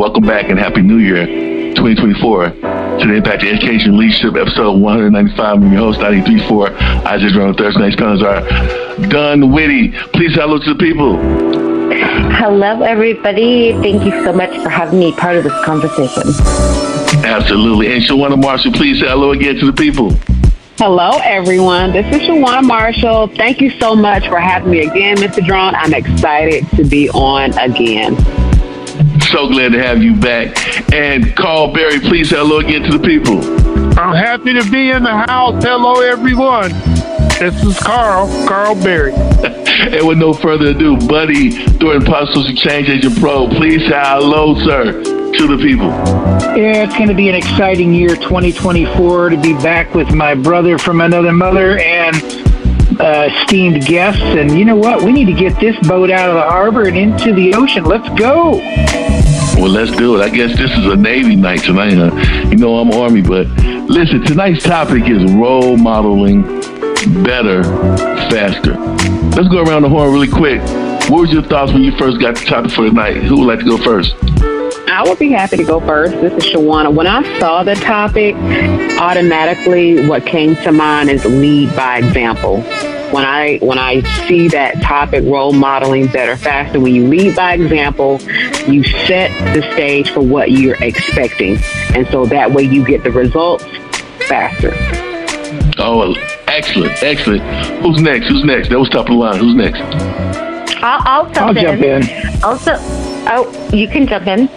Welcome back and Happy New Year 2024 to the Impact Education Leadership episode 195. I'm your host, 934. Isaiah Drone Thursday night's guns are Dawn Witte. Please hello to the people. Hello, everybody. Thank you so much for having me part of this conversation. Absolutely. And Shawania Marshall, please say hello again to the people. Hello, everyone. This is Shawania Marshall. Thank you so much for having me again, Mr. Drone. I'm excited to be on again. So glad to have you back. And Karl Berry, please say hello again to the people. I'm happy to be in the house. Hello, everyone. This is Karl, Karl Berry. and with no further ado, Buddy Thornton Apostles and Change Agent Pro, please say hello, sir, to the people. Yeah, it's going to be an exciting year, 2024, to be back with my brother from another mother and uh, esteemed guests. And you know what? We need to get this boat out of the harbor and into the ocean. Let's go. Well, let's do it. I guess this is a Navy night tonight. Huh? You know, I'm Army, but listen, tonight's topic is role modeling better, faster. Let's go around the horn really quick. What was your thoughts when you first got the topic for tonight? Who would like to go first? I would be happy to go first. This is Shawania. When I saw the topic, automatically what came to mind is lead by example. When I when I see that topic, role modeling better, faster, when you lead by example, you set the stage for what you're expecting, and so that way you get the results faster. Oh, excellent, excellent. Who's next? Who's next? That was top of the line. Who's next? I'll, I'll jump I'll in. jump in. Also, oh, you can jump in.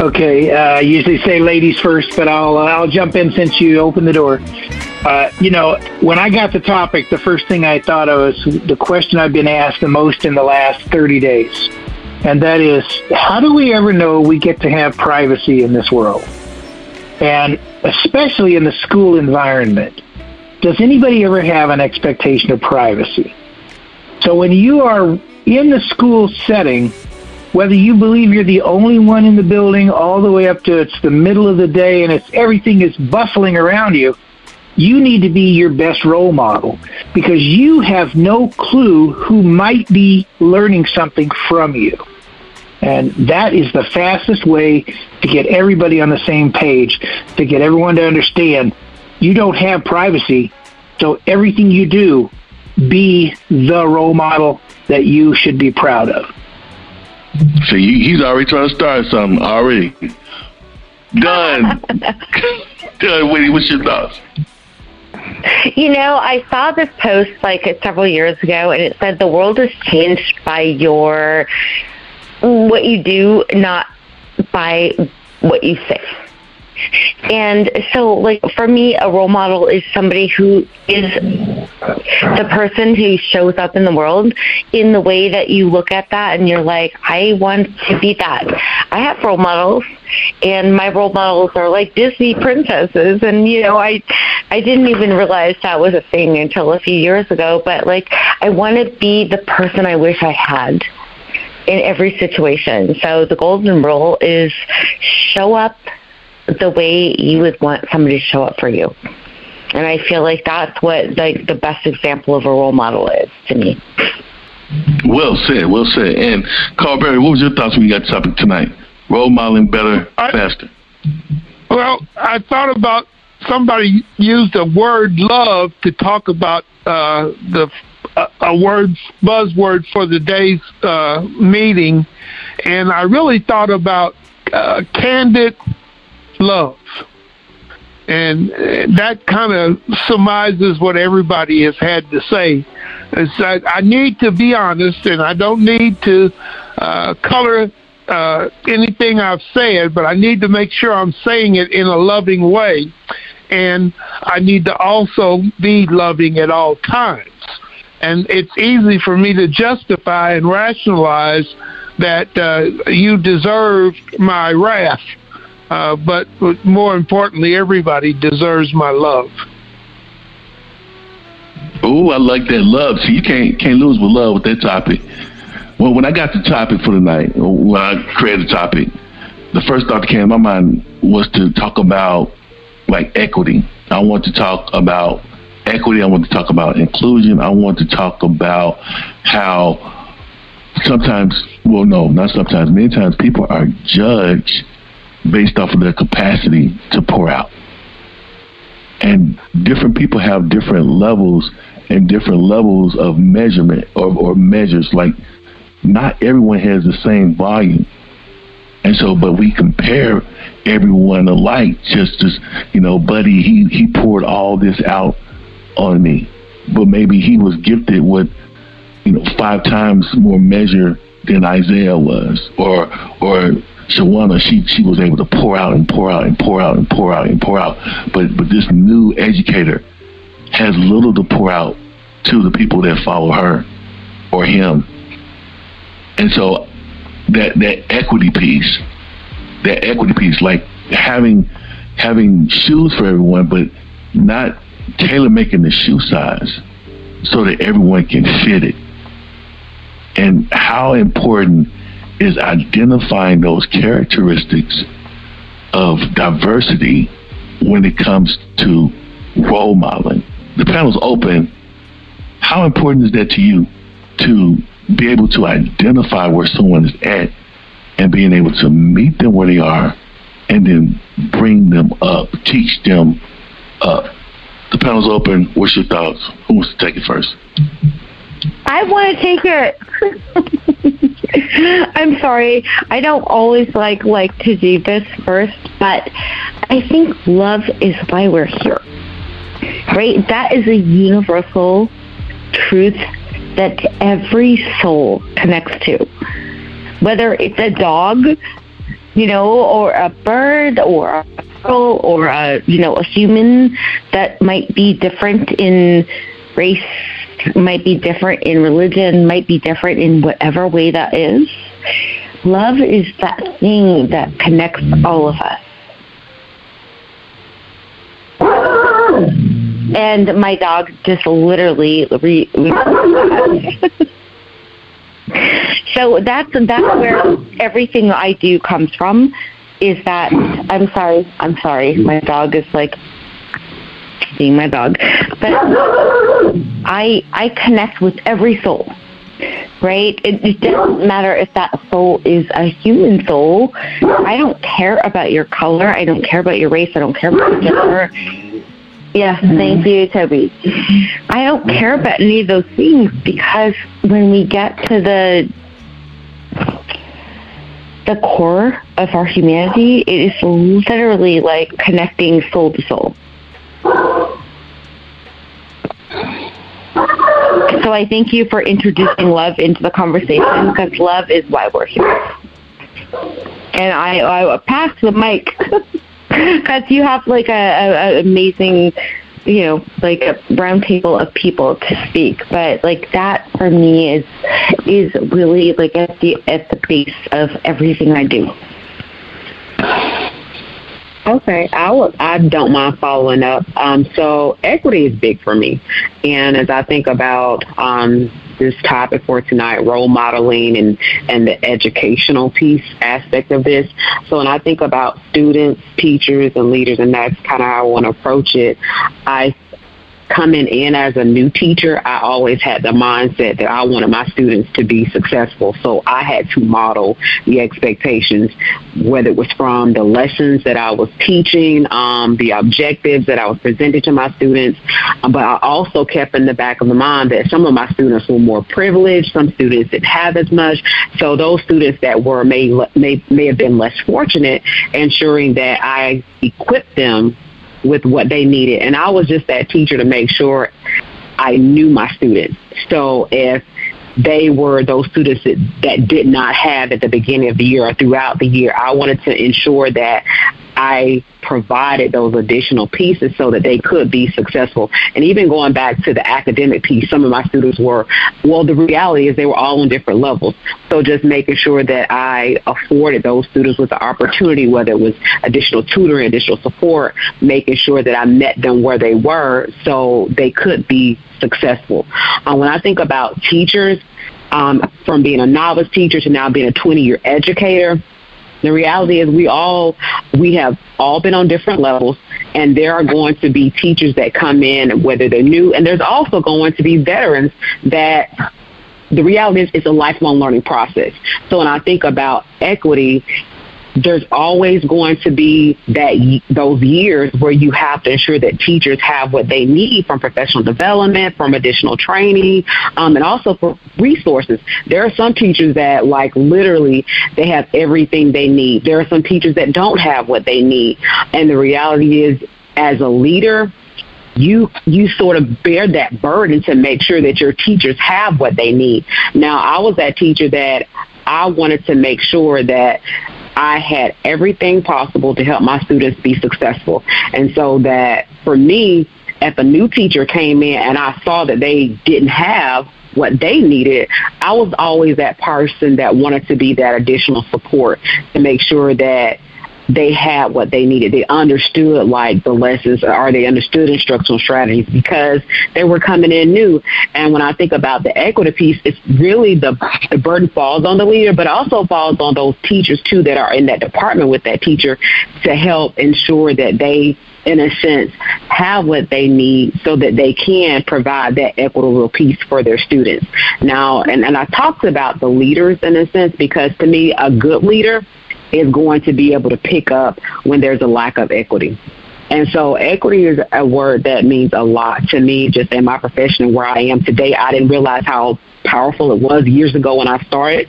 okay, uh, I usually say ladies first, but I'll uh, I'll jump in since you opened the door. Uh, you know, when I got the topic, the first thing I thought of was the question I've been asked the most in the last 30 days. And that is, how do we ever know we get to have privacy in this world? And especially in the school environment, does anybody ever have an expectation of privacy? So when you are in the school setting, whether you believe you're the only one in the building all the way up to it's the middle of the day and it's everything is bustling around you, you need to be your best role model because you have no clue who might be learning something from you. And that is the fastest way to get everybody on the same page, to get everyone to understand you don't have privacy. So everything you do, be the role model that you should be proud of. So you, he's already trying to start something already. Dawn. Dawn, Witte. What's your thoughts? You know, I saw this post like several years ago, and it said the world is changed by your what you do, not by what you say. And so, like, for me, a role model is somebody who is the person who shows up in the world in the way that you look at that and you're like, I want to be that. I have role models, and my role models are like Disney princesses. And, you know, I, I didn't even realize that was a thing until a few years ago. But, like, I want to be the person I wish I had in every situation. So the golden rule is show up the way you would want somebody to show up for you. And I feel like that's what like the best example of a role model is to me. Well said, well said. And Karl Berry, what was your thoughts when you got the topic tonight? Role modeling better, I- faster. Well, I thought about somebody used a word love to talk about uh, the a, a word buzzword for the day's uh, meeting, and I really thought about uh, candid love. And uh, that kind of surmises what everybody has had to say. That I need to be honest, and I don't need to uh, color uh, anything I've said, but I need to make sure I'm saying it in a loving way. And I need to also be loving at all times. And it's easy for me to justify and rationalize that uh, you deserve my wrath. Uh, but more importantly, everybody deserves my love. Oh, I like that love. See, you can't can't lose with love with that topic. Well, when I got the topic for tonight, when I created the topic, the first thought that came to my mind was to talk about like equity. I want to talk about equity. I want to talk about inclusion. I want to talk about how sometimes, well, no, not sometimes. Many times, people are judged based off of their capacity to pour out, and different people have different levels and different levels of measurement or, or measures. Like, not everyone has the same volume. And so, but we compare everyone alike. Just as you know, Buddy, he he poured all this out on me, but maybe he was gifted with you know five times more measure than Isaiah was, or or Shawania, she she was able to pour out and pour out and pour out and pour out and pour out. But but this new educator has little to pour out to the people that follow her or him. And so that that equity piece, that equity piece, like having having shoes for everyone, but not tailor making the shoe size so that everyone can fit it. And how important is identifying those characteristics of diversity when it comes to role modeling. The panel's open. How important is that to you to be able to identify where someone is at and being able to meet them where they are and then bring them up, teach them up. The panel's open. What's your thoughts? Who wants to take it first? I want to take it. I'm sorry. I don't always like like to do this first, but I think love is why we're here. Right? That is a universal truth that every soul connects to. Whether it's a dog, you know, or a bird or a girl or a, you know, a human that might be different in race, might be different in religion, might be different in whatever way that is. Love is that thing that connects all of us. and my dog just literally re- so that's that's where everything I do comes from is that I'm sorry I'm sorry my dog is like being my dog but I I connect with every soul right? It, it, doesn't matter if that soul is a human soul. I don't care about your color. I don't care about your race. I don't care about your gender. Yes, thank you, Toby. I don't care about any of those things because when we get to the the core of our humanity, it is literally like connecting soul to soul. So I thank you for introducing love into the conversation because love is why we're here. And I, I pass the mic. because you have like a, a, a amazing you know like a round table of people to speak but like that for me is is really like at the at the base of everything i do Okay, I would, I don't mind following up. Um, so equity is big for me, and as I think about um, this topic for tonight, role modeling and, and the educational piece aspect of this. So when I think about students, teachers, and leaders, and that's kind of how I want to approach it, I coming in as a new teacher, I always had the mindset that I wanted my students to be successful. So I had to model the expectations, whether it was from the lessons that I was teaching, um, the objectives that I was presenting to my students. Um, but I also kept in the back of the mind that some of my students were more privileged, some students didn't have as much. So those students that were may may may have been less fortunate, ensuring that I equipped them with what they needed. And I was just that teacher to make sure I knew my students. So if they were those students that, that did not have at the beginning of the year or throughout the year, I wanted to ensure that I provided those additional pieces so that they could be successful. And even going back to the academic piece, some of my students were, well, the reality is they were all on different levels. So just making sure that I afforded those students with the opportunity, whether it was additional tutoring, additional support, making sure that I met them where they were so they could be successful. Um, when I think about teachers, um, from being a novice teacher to now being a 20 year educator, the reality is we all we have all been on different levels and there are going to be teachers that come in whether they're new and there's also going to be veterans that the reality is it's a lifelong learning process. So when I think about equity, there's always going to be that those years where you have to ensure that teachers have what they need from professional development, from additional training, um, and also for resources. There are some teachers that, like, literally, they have everything they need. There are some teachers that don't have what they need, and the reality is, as a leader, you you sort of bear that burden to make sure that your teachers have what they need. Now, I was that teacher that I wanted to make sure that I had everything possible to help my students be successful. And so that for me, if a new teacher came in and I saw that they didn't have what they needed, I was always that person that wanted to be that additional support to make sure that they had what they needed. They understood like the lessons or they understood instructional strategies because they were coming in new. And when I think about the equity piece, it's really the, the burden falls on the leader, but also falls on those teachers too that are in that department with that teacher to help ensure that they in a sense, have what they need so that they can provide that equitable piece for their students. Now, and, and I talked about the leaders in a sense because to me, a good leader is going to be able to pick up when there's a lack of equity. And so equity is a word that means a lot to me just in my profession where I am today. I didn't realize how powerful it was years ago when I started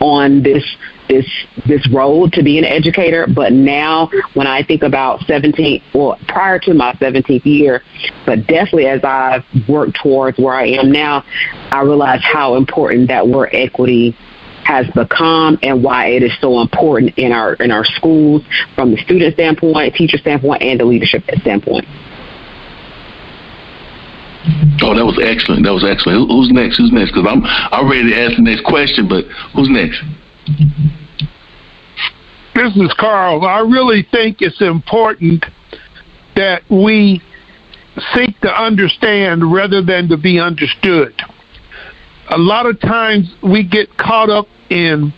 on this this this road to be an educator. But now when I think about 17, well, prior to my 17th year, but definitely as I've worked towards where I am now, I realize how important that word equity has become and why it is so important in our in our schools from the student standpoint, teacher standpoint, and the leadership standpoint. Oh, that was excellent. That was excellent. Who's next? Who's next? Because I'm I'm ready to ask the next question, but who's next? This is Karl. I really think it's important that we seek to understand rather than to be understood a lot of times we get caught up in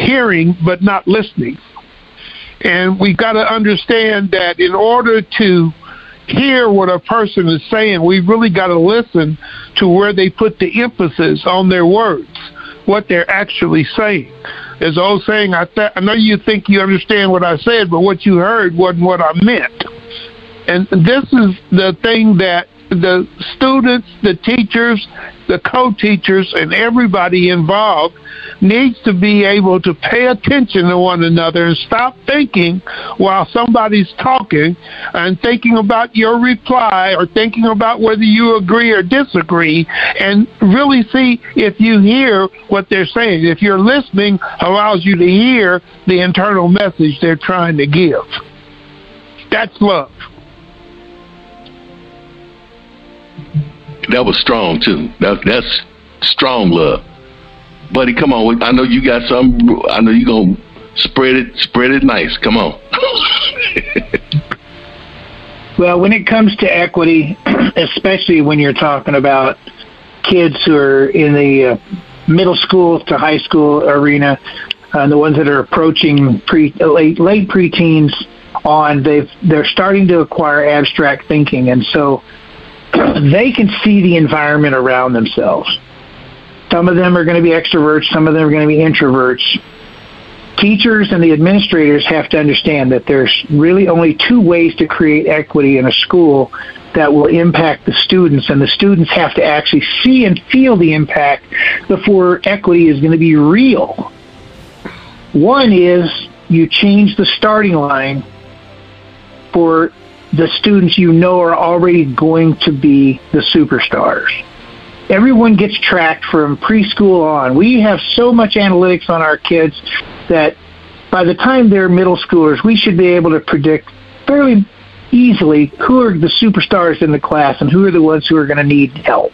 hearing but not listening. And we've got to understand that in order to hear what a person is saying, we've really got to listen to where they put the emphasis on their words, what they're actually saying. There's old saying, I, th- I know you think you understand what I said, but what you heard wasn't what I meant. And this is the thing that the students, the teachers, the co-teachers, and everybody involved needs to be able to pay attention to one another and stop thinking while somebody's talking and thinking about your reply or thinking about whether you agree or disagree and really see if you hear what they're saying. If you're listening allows you to hear the internal message they're trying to give. That's love. That was strong too. That, that's strong love, buddy. Come on, I know you got some. I know you gonna spread it, spread it nice. Come on. well, when it comes to equity, especially when you're talking about kids who are in the uh, middle school to high school arena, uh, the ones that are approaching pre late late preteens on, they've they're starting to acquire abstract thinking, and so they can see the environment around themselves. Some of them are going to be extroverts, some of them are going to be introverts. Teachers and the administrators have to understand that there's really only two ways to create equity in a school that will impact the students, and the students have to actually see and feel the impact before equity is going to be real. One is you change the starting line for the students you know are already going to be the superstars. Everyone gets tracked from preschool on. We have so much analytics on our kids that by the time they're middle schoolers, we should be able to predict fairly easily who are the superstars in the class and who are the ones who are going to need help.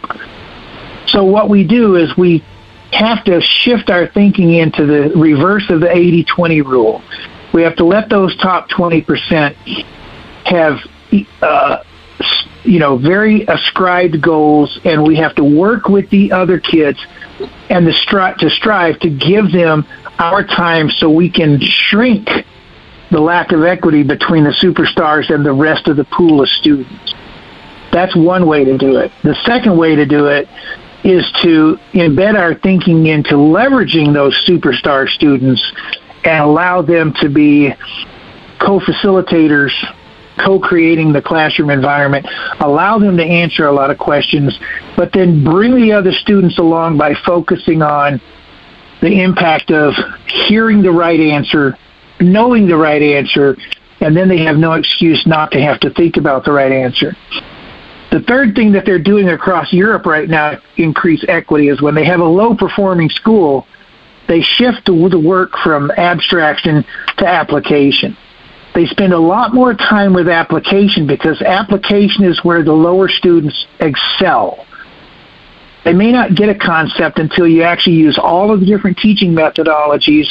So what we do is we have to shift our thinking into the reverse of the 80-20 rule. We have to let those top 20% have uh, you know very ascribed goals, and we have to work with the other kids and the stri- to strive to give them our time so we can shrink the lack of equity between the superstars and the rest of the pool of students. That's one way to do it. The second way to do it is to embed our thinking into leveraging those superstar students and allow them to be co-facilitators co-creating the classroom environment, allow them to answer a lot of questions, but then bring the other students along by focusing on the impact of hearing the right answer, knowing the right answer, and then they have no excuse not to have to think about the right answer. The third thing that they're doing across Europe right now to increase equity is when they have a low performing school, they shift the work from abstraction to application. They spend a lot more time with application because application is where the lower students excel. They may not get a concept until you actually use all of the different teaching methodologies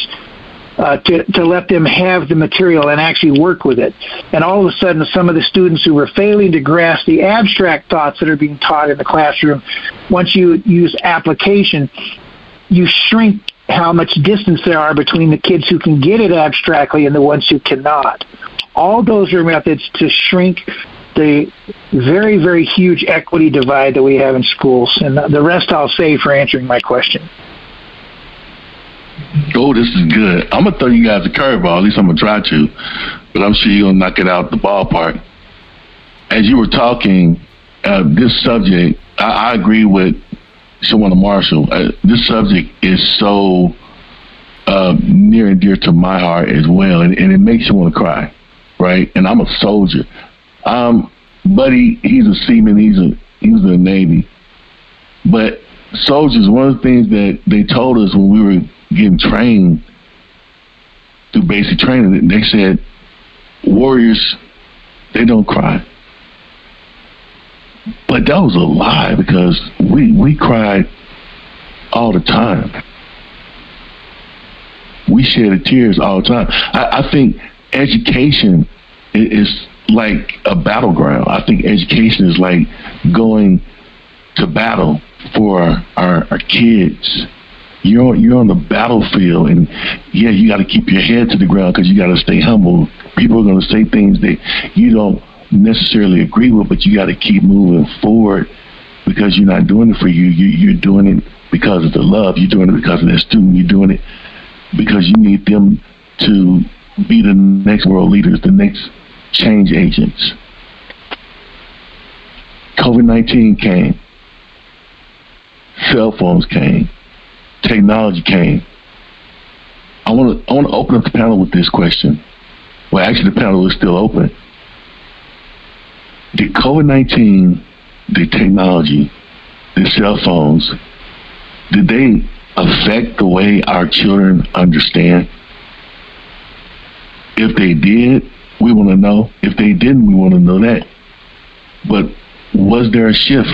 uh, to, to let them have the material and actually work with it. And all of a sudden, some of the students who were failing to grasp the abstract thoughts that are being taught in the classroom, once you use application, you shrink how much distance there are between the kids who can get it abstractly and the ones who cannot. All those are methods to shrink the very, very huge equity divide that we have in schools. And the rest I'll save for answering my question. Oh, this is good. I'm gonna throw you guys a curveball. At least I'm gonna try to, but I'm sure you're gonna knock it out the ballpark. As you were talking, uh, this subject, I, I agree with Shawania Marshall. Uh, this subject is so uh, near and dear to my heart as well, and, and it makes you want to cry, right? And I'm a soldier. Um, buddy, he's a seaman. He's a he was in the Navy, but soldiers. One of the things that they told us when we were getting trained through basic training, they said warriors they don't cry. But that was a lie because we we cried all the time. We shed tears all the time. I, I think education is like a battleground. I think education is like going to battle for our, our kids. You're you're on the battlefield, and yeah, you got to keep your head to the ground because you got to stay humble. People are going to say things that you don't necessarily agree with, but you got to keep moving forward because you're not doing it for you. you. You're doing it because of the love. You're doing it because of that student. You're doing it because you need them to be the next world leaders, the next change agents. COVID 19 came, cell phones came, technology came. I want to I want to open up the panel with this question. Well, actually, the panel is still open. Did COVID 19, the technology, the cell phones, did they affect the way our children understand? If they did, we want to know. If they didn't, we want to know that. But was there a shift?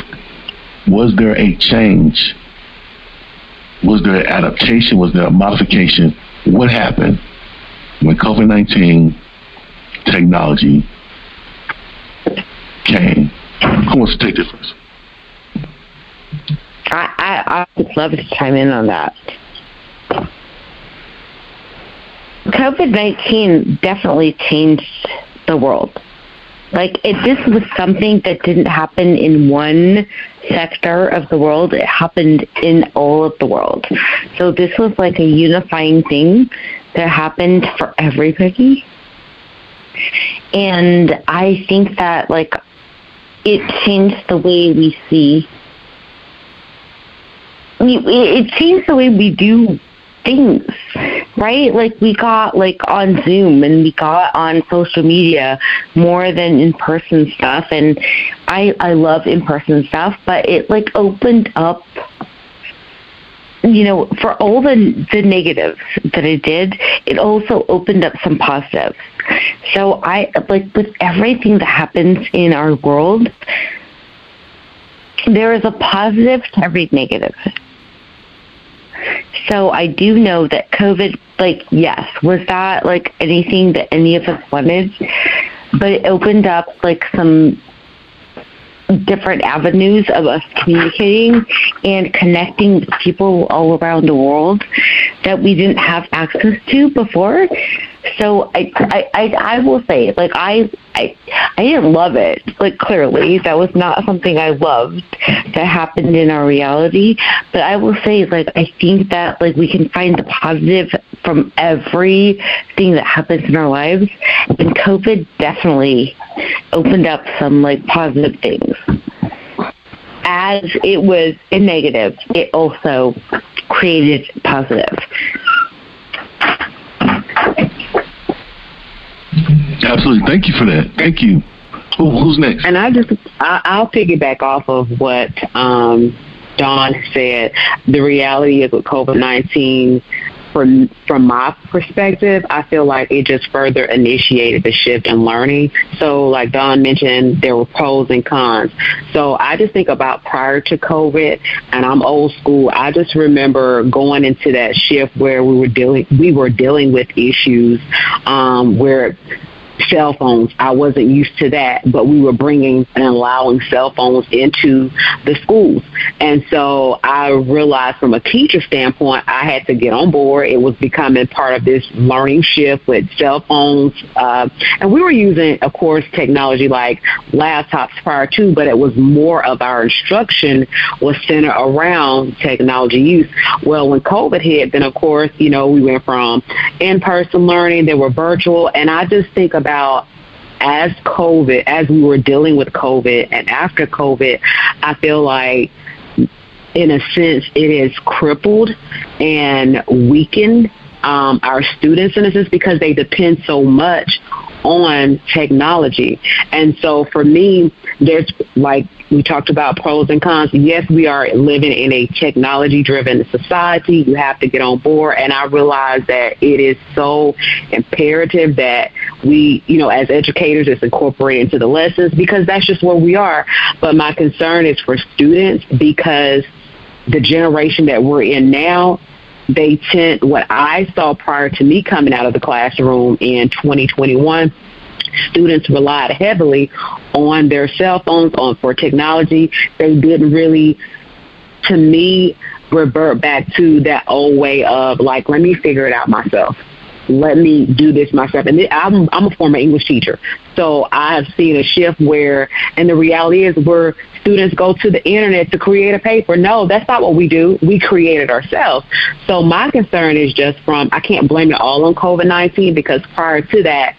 Was there a change? Was there an adaptation? Was there a modification? What happened when COVID 19 technology came? Who wants to take this first? I, I, I would love to chime in on that. COVID 19 definitely changed the world. Like, if this was something that didn't happen in one sector of the world, it happened in all of the world. So, this was like a unifying thing that happened for everybody. And I think that, like, it changed the way we see. It changed the way we do things, right? Like we got like on Zoom and we got on social media more than in person stuff and I I love in person stuff, but it like opened up you know, for all the the negatives that it did, it also opened up some positives. So I like with everything that happens in our world, there is a positive to every negative. So I do know that COVID, like, yes, was that like anything that any of us wanted? But it opened up like some different avenues of us communicating and connecting with people all around the world that we didn't have access to before. So I, I, I, I will say, like I, I, I didn't love it. Like clearly, that was not something I loved that happened in our reality. But I will say, like I think that like we can find the positive from everything that happens in our lives, and COVID definitely opened up some like positive things. As it was a negative, it also created positive. Absolutely. Thank you for that. Thank you. Who, who's next? And I just I, I'll piggyback off of what um, Dawn said. The reality is with COVID nineteen, from from my perspective, I feel like it just further initiated the shift in learning. So, like Dawn mentioned, there were pros and cons. So, I just think about prior to COVID, and I'm old school. I just remember going into that shift where we were dealing we were dealing with issues um, where cell phones. I wasn't used to that, but we were bringing and allowing cell phones into the schools. And so I realized from a teacher standpoint, I had to get on board. It was becoming part of this learning shift with cell phones. Uh, and we were using, of course, technology like laptops prior to, but it was more of our instruction was centered around technology use. Well, when COVID hit, then of course, you know, we went from in-person learning, they were virtual, and I just think about as COVID, as we were dealing with COVID and after COVID, I feel like in a sense it has crippled and weakened um, our students in a sense because they depend so much on technology. And so for me, there's like we talked about pros and cons. Yes, we are living in a technology driven society. You have to get on board. And I realize that it is so imperative that we, you know, as educators, it's incorporated into the lessons because that's just where we are. But my concern is for students because the generation that we're in now, they tend, what I saw prior to me coming out of the classroom in 2021, students relied heavily on their cell phones, on for technology. They didn't really, to me, revert back to that old way of like, let me figure it out myself let me do this myself. And I'm, I'm a former English teacher, so I've seen a shift where, and the reality is where students go to the internet to create a paper. No, that's not what we do. We create it ourselves. So my concern is just from, I can't blame it all on COVID-19 because prior to that,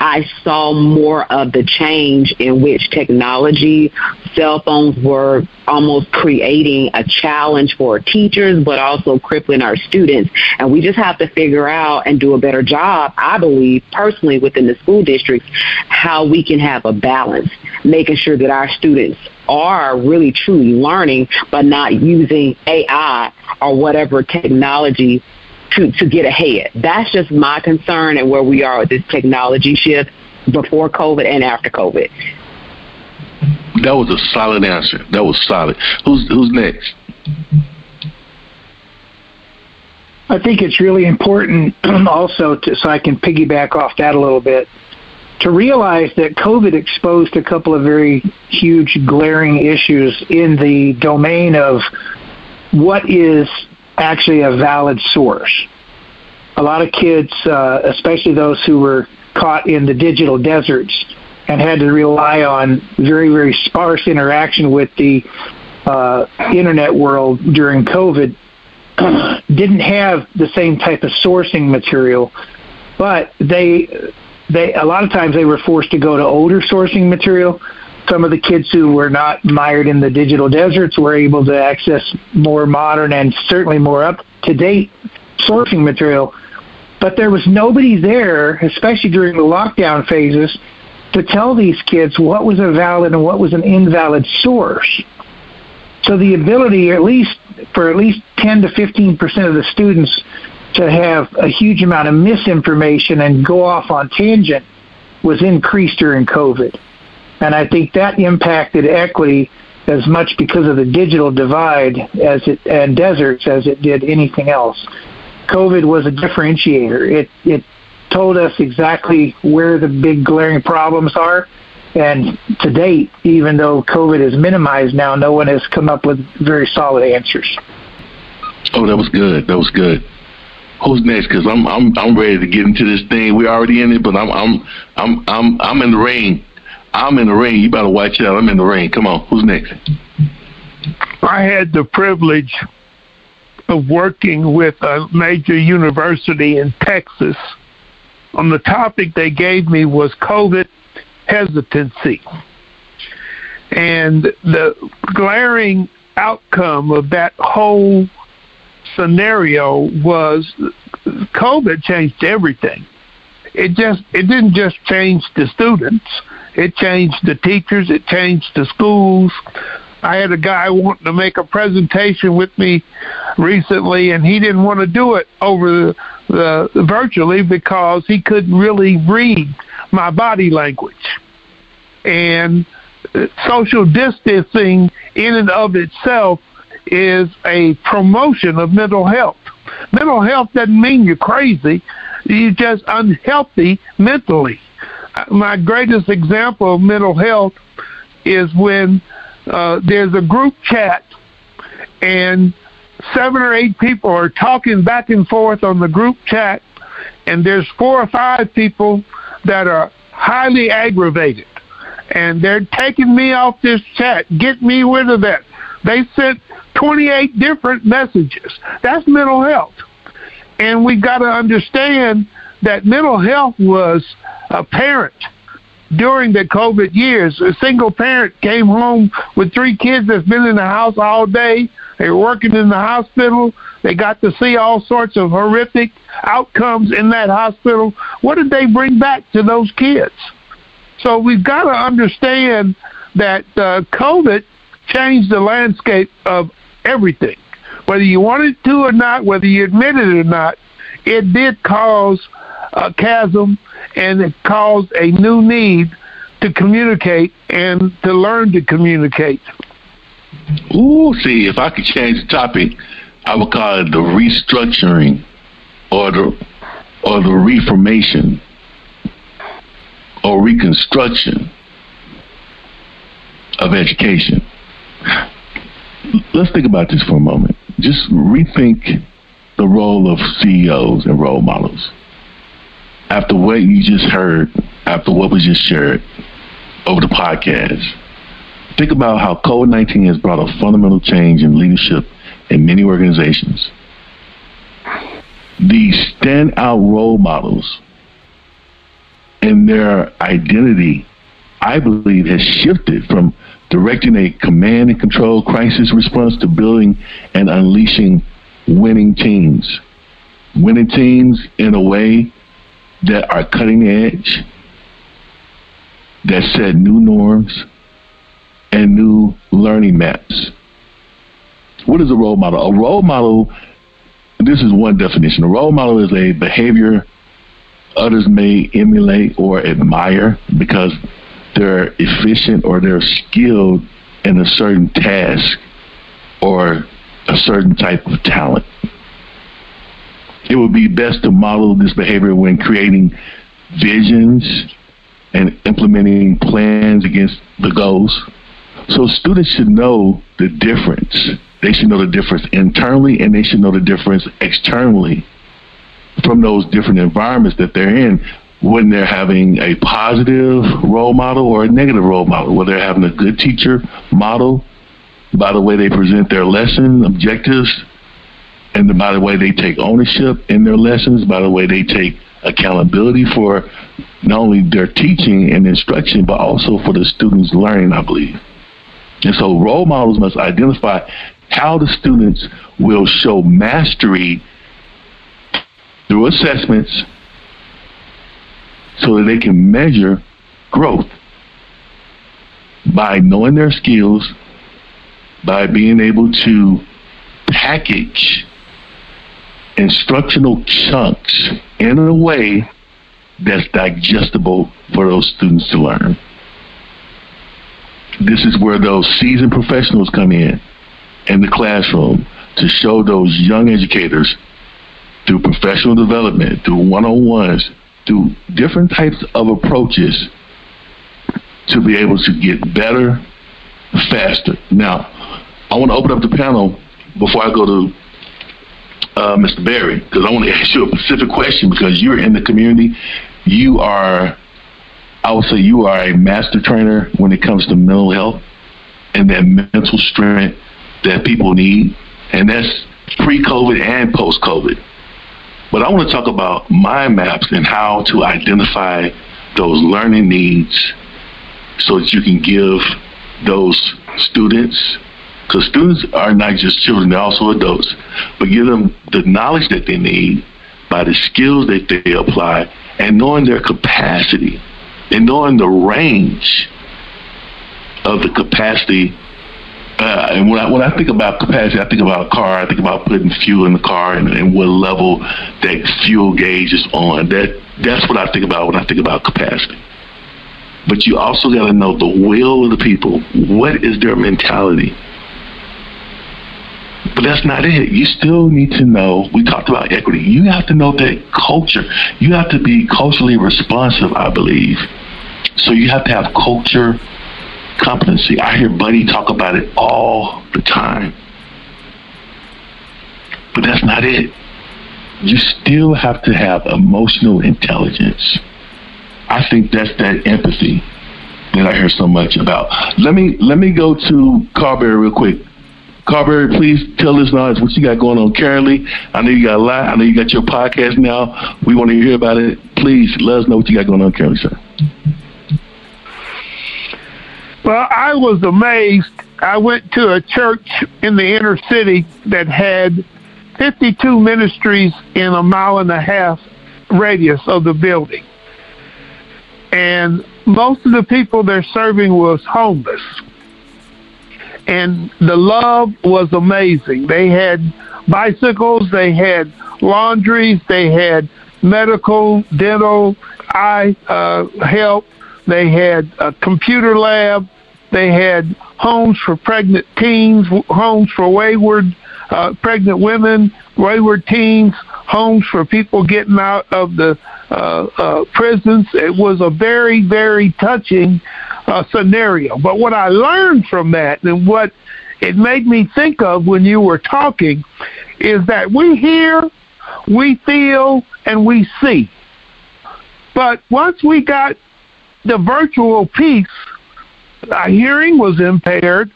I saw more of the change in which technology, cell phones were almost creating a challenge for teachers, but also crippling our students. And we just have to figure out and do a better job, I believe, personally within the school districts, how we can have a balance, making sure that our students are really truly learning, but not using AI or whatever technology to, to get ahead. That's just my concern and where we are with this technology shift before COVID and after COVID. That was a solid answer. That was solid. Who's who's next? I think it's really important also to, so I can piggyback off that a little bit to realize that COVID exposed a couple of very huge glaring issues in the domain of what is actually a valid source. A lot of kids, uh, especially those who were caught in the digital deserts and had to rely on very, very sparse interaction with the uh, internet world during COVID, didn't have the same type of sourcing material, but they they a lot of times they were forced to go to older sourcing material some of the kids who were not mired in the digital deserts were able to access more modern and certainly more up to date sourcing material. But there was nobody there, especially during the lockdown phases, to tell these kids what was a valid and what was an invalid source. So the ability, at least for at least 10 to 15 percent of the students, to have a huge amount of misinformation and go off on tangent was increased during COVID. And I think that impacted equity as much because of the digital divide as it and deserts as it did anything else. COVID was a differentiator. It it told us exactly where the big glaring problems are And to date, even though COVID is minimized now, no one has come up with very solid answers. Oh, that was good. That was good. Who's next? Because I'm I'm I'm ready to get into this thing. We're already in it, but I'm I'm I'm I'm I'm in the rain. I'm in the rain. You better watch out. I'm in the rain. Come on. Who's next? I had the privilege of working with a major university in Texas. On the topic they gave me was COVID hesitancy. And the glaring outcome of that whole scenario was COVID changed everything. It just it didn't just change the students. It changed the teachers. It changed the schools. I had a guy wanting to make a presentation with me recently, and he didn't want to do it over the, the virtually because he couldn't really read my body language. And uh, social distancing in and of itself is a promotion of mental health. Mental health doesn't mean you're crazy. You're just unhealthy mentally. My greatest example of mental health is when uh, there's a group chat and seven or eight people are talking back and forth on the group chat, and there's four or five people that are highly aggravated, and they're taking me off this chat. Get me rid of that. They sent 28 different messages. That's mental health. And we got to understand that mental health was apparent during the COVID years. A single parent came home with three kids that's been in the house all day. They were working in the hospital. They got to see all sorts of horrific outcomes in that hospital. What did they bring back to those kids? So we've got to understand that uh, COVID changed the landscape of everything. Whether you wanted to or not, whether you admitted it or not, it did cause a chasm and it caused a new need to communicate and to learn to communicate. Ooh, see, if I could change the topic, I would call it the restructuring or the or the reformation or reconstruction of education. Let's think about this for a moment. Just rethink the role of CEOs and role models. After what you just heard, after what was just shared over the podcast, think about how COVID 19 has brought a fundamental change in leadership in many organizations. The standout role models and their identity, I believe, has shifted from directing a command and control crisis response to building and unleashing winning teams. Winning teams in a way that are cutting edge, that set new norms and new learning maps. What is a role model? A role model, this is one definition. A role model is a behavior others may emulate or admire because they're efficient or they're skilled in a certain task or a certain type of talent. It would be best to model this behavior when creating visions and implementing plans against the goals. So students should know the difference. They should know the difference internally and they should know the difference externally from those different environments that they're in when they're having a positive role model or a negative role model, whether they're having a good teacher model by the way they present their lesson objectives and by the way they take ownership in their lessons, by the way they take accountability for not only their teaching and instruction, but also for the students' learning, I believe. And so role models must identify how the students will show mastery through assessments so that they can measure growth by knowing their skills, by being able to package instructional chunks in a way that's digestible for those students to learn. This is where those seasoned professionals come in in the classroom to show those young educators through professional development, through one on ones, through different types of approaches to be able to get better, faster. Now, I want to open up the panel before I go to uh, Mr. Berry because I want to ask you a specific question because you're in the community. You are, I would say, you are a master trainer when it comes to mental health and that mental strength that people need, and that's pre-COVID and post-COVID. But I want to talk about mind maps and how to identify those learning needs so that you can give those students because students are not just children, they're also adults. But give them the knowledge that they need by the skills that they apply and knowing their capacity and knowing the range of the capacity. Uh, and when I, when I think about capacity, I think about a car. I think about putting fuel in the car and, and what level that fuel gauge is on. That that's what I think about when I think about capacity. But you also got to know the will of the people. What is their mentality? But that's not it. You still need to know. We talked about equity. You have to know that culture. You have to be culturally responsive, I believe. So you have to have culture competency. I hear Buddy talk about it all the time. But that's not it. You still have to have emotional intelligence. I think that's that empathy that I hear so much about. Let me let me go to Karl Berry real quick. Karl Berry, please tell us now what you got going on currently. I know you got a lot. I know you got your podcast now. We want to hear about it. Please let us know what you got going on currently, sir. Well, I was amazed. I went to a church in the inner city that had 52 ministries in a mile and a half radius of the building. And most of the people they're serving was homeless and the love was amazing. They had bicycles, they had laundries, they had medical, dental, eye uh, help, they had a computer lab, they had homes for pregnant teens, homes for wayward uh, pregnant women, wayward teens, homes for people getting out of the uh, uh, prisons. It was a very, very touching uh, scenario. But what I learned from that and what it made me think of when you were talking is that we hear, we feel, and we see. But once we got the virtual piece, our hearing was impaired,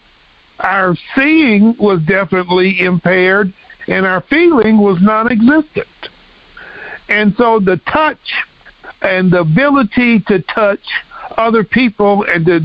our seeing was definitely impaired, and our feeling was non existent. And so the touch and the ability to touch other people and to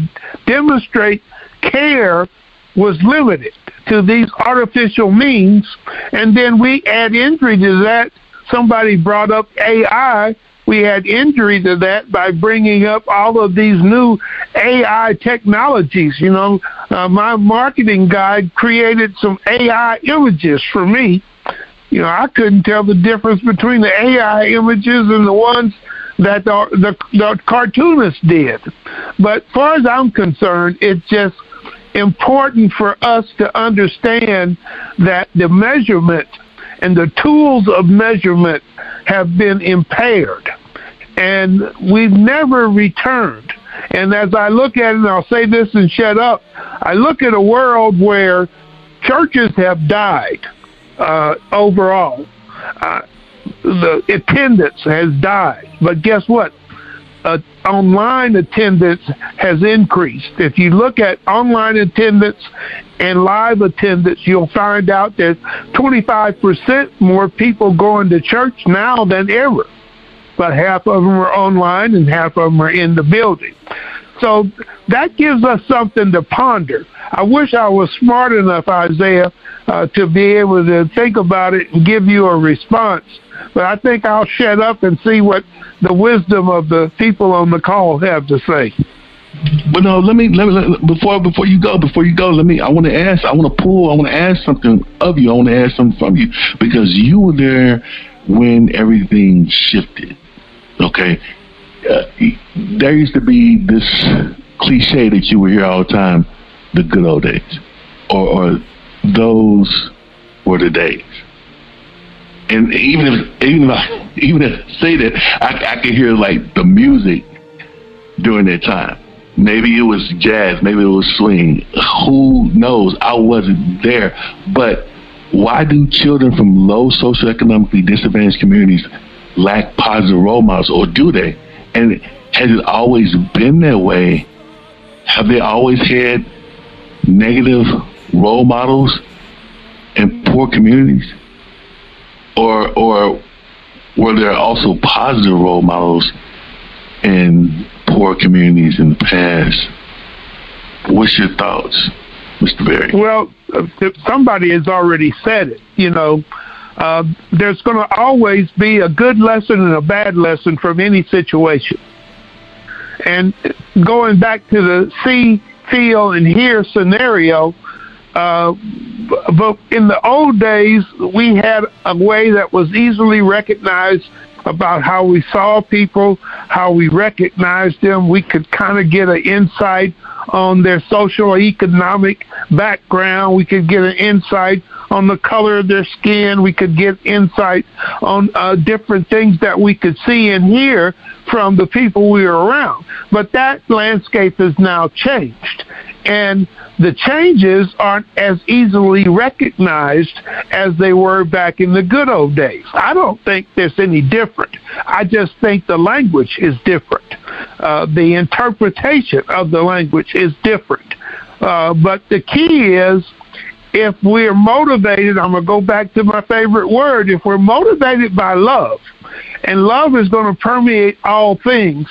demonstrate care was limited to these artificial means. And then we add injury to that. Somebody brought up AI. We add injury to that by bringing up all of these new AI technologies. You know, uh, my marketing guy created some AI images for me. You know, I couldn't tell the difference between the AI images and the ones that the, the, the cartoonist did. But as far as I'm concerned, it's just important for us to understand that the measurement and the tools of measurement have been impaired. And we've never returned. And as I look at it, and I'll say this and shut up, I look at a world where churches have died uh, overall. Uh, the attendance has died. But guess what? Uh, online attendance has increased. If you look at online attendance and live attendance, you'll find out there's 25% more people going to church now than ever. But half of them are online and half of them are in the building. So that gives us something to ponder. I wish I was smart enough, Isaiah, uh, to be able to think about it and give you a response. But I think I'll shut up and see what the wisdom of the people on the call have to say. But no, let me let me let, before before you go before you go. Let me. I want to ask. I want to pull. I want to ask something of you. I want to ask something from you because you were there when everything shifted. Okay, uh, there used to be this cliche that you were here all the time, the good old days, or, or those were the days. And even if even if I even if I say that, I, I can hear like the music during that time. Maybe it was jazz. Maybe it was swing. Who knows? I wasn't there. But why do children from low socioeconomically disadvantaged communities lack positive role models, or do they? And has it always been that way? Have they always had negative role models in poor communities? Or, or were there also positive role models in poor communities in the past? What's your thoughts, Mr. Berry? Well, uh, somebody has already said it. You know, uh, there's going to always be a good lesson and a bad lesson from any situation. And going back to the see, feel, and hear scenario, uh, but in the old days, we had a way that was easily recognized about how we saw people, how we recognized them. We could kind of get an insight on their social economic background. We could get an insight on the color of their skin. We could get insight on uh, different things that we could see and hear from the people we were around. But that landscape has now changed. And the changes aren't as easily recognized as they were back in the good old days. I don't think there's any different. I just think the language is different. Uh, the interpretation of the language is different. Uh, but the key is if we're motivated, I'm going to go back to my favorite word, if we're motivated by love, and love is going to permeate all things,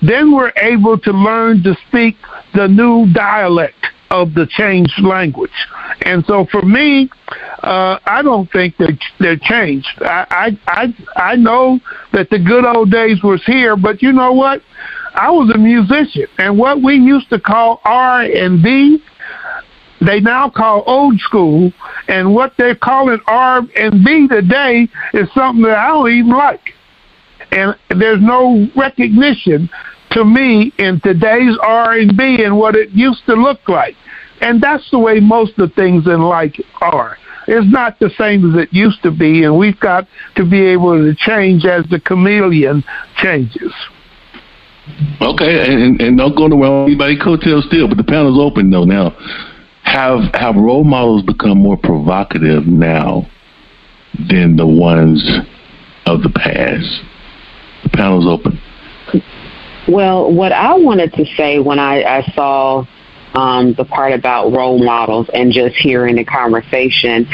then we're able to learn to speak the new dialect of the changed language. And so for me, uh, I don't think they're, they're changed. I, I, I, I know that the good old days was here, but you know what? I was a musician, and what we used to call R and B, they now call old school, and what they're calling R and B today is something that I don't even like. And there's no recognition to me in today's R and what it used to look like. And that's the way most of things in life are. It's not the same as it used to be, and we've got to be able to change as the chameleon changes. Okay, and, and don't go around anybody coattails still, but the panel's open though now. Have have role models become more provocative now than the ones of the past? Panel's open. Well, what I wanted to say when I, I saw um, the part about role models and just hearing the conversation.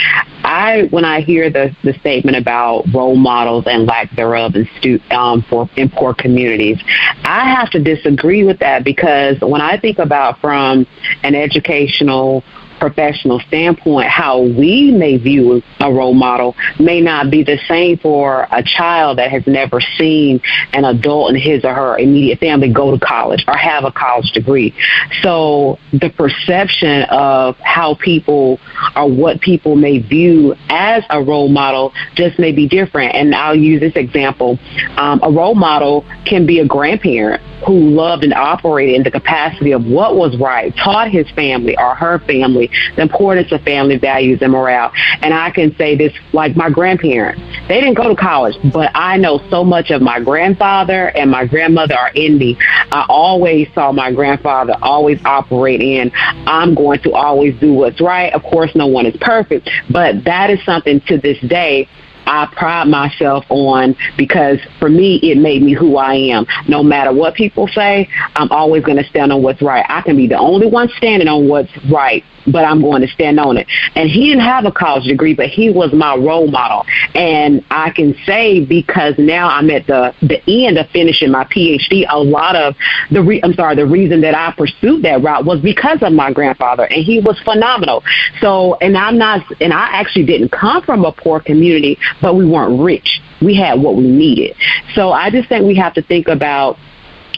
I, when I hear the, the statement about role models and lack thereof in, stu- um, for, in poor communities, I have to disagree with that because when I think about from an educational professional standpoint, how we may view a role model may not be the same for a child that has never seen an adult in his or her immediate family go to college or have a college degree. So the perception of how people or what people may view as a role model just may be different. And I'll use this example. Um, a role model can be a grandparent who loved and operated in the capacity of what was right, taught his family or her family the importance of family values and morale. And I can say this like my grandparents. They didn't go to college, but I know so much of my grandfather and my grandmother are in me. I always saw my grandfather always operate in, I'm going to always do what's right. Of course, no one is perfect, but that is something to this day I pride myself on because for me, it made me who I am. No matter what people say, I'm always going to stand on what's right. I can be the only one standing on what's right but I'm going to stand on it. And he didn't have a college degree, but he was my role model. And I can say because now I'm at the the end of finishing my PhD, a lot of the re- I'm sorry, the reason that I pursued that route was because of my grandfather, and he was phenomenal. So, and I'm not, and I actually didn't come from a poor community, but we weren't rich. We had what we needed. So I just think we have to think about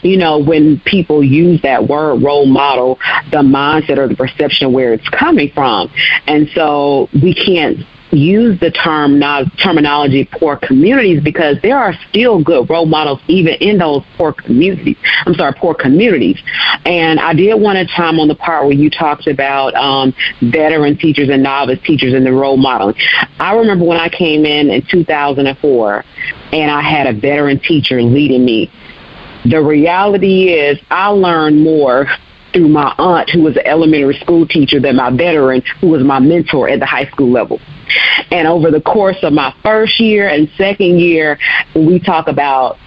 you know, when people use that word role model, the mindset or the perception of where it's coming from. And so we can't use the term not terminology poor communities because there are still good role models even in those poor communities. I'm sorry, poor communities. And I did want to chime on the part where you talked about um, veteran teachers and novice teachers and the role modeling. I remember when I came in in 2004 and I had a veteran teacher leading me The reality is, I learned more through my aunt, who was an elementary school teacher, than my veteran, who was my mentor at the high school level. And over the course of my first year and second year, we talk about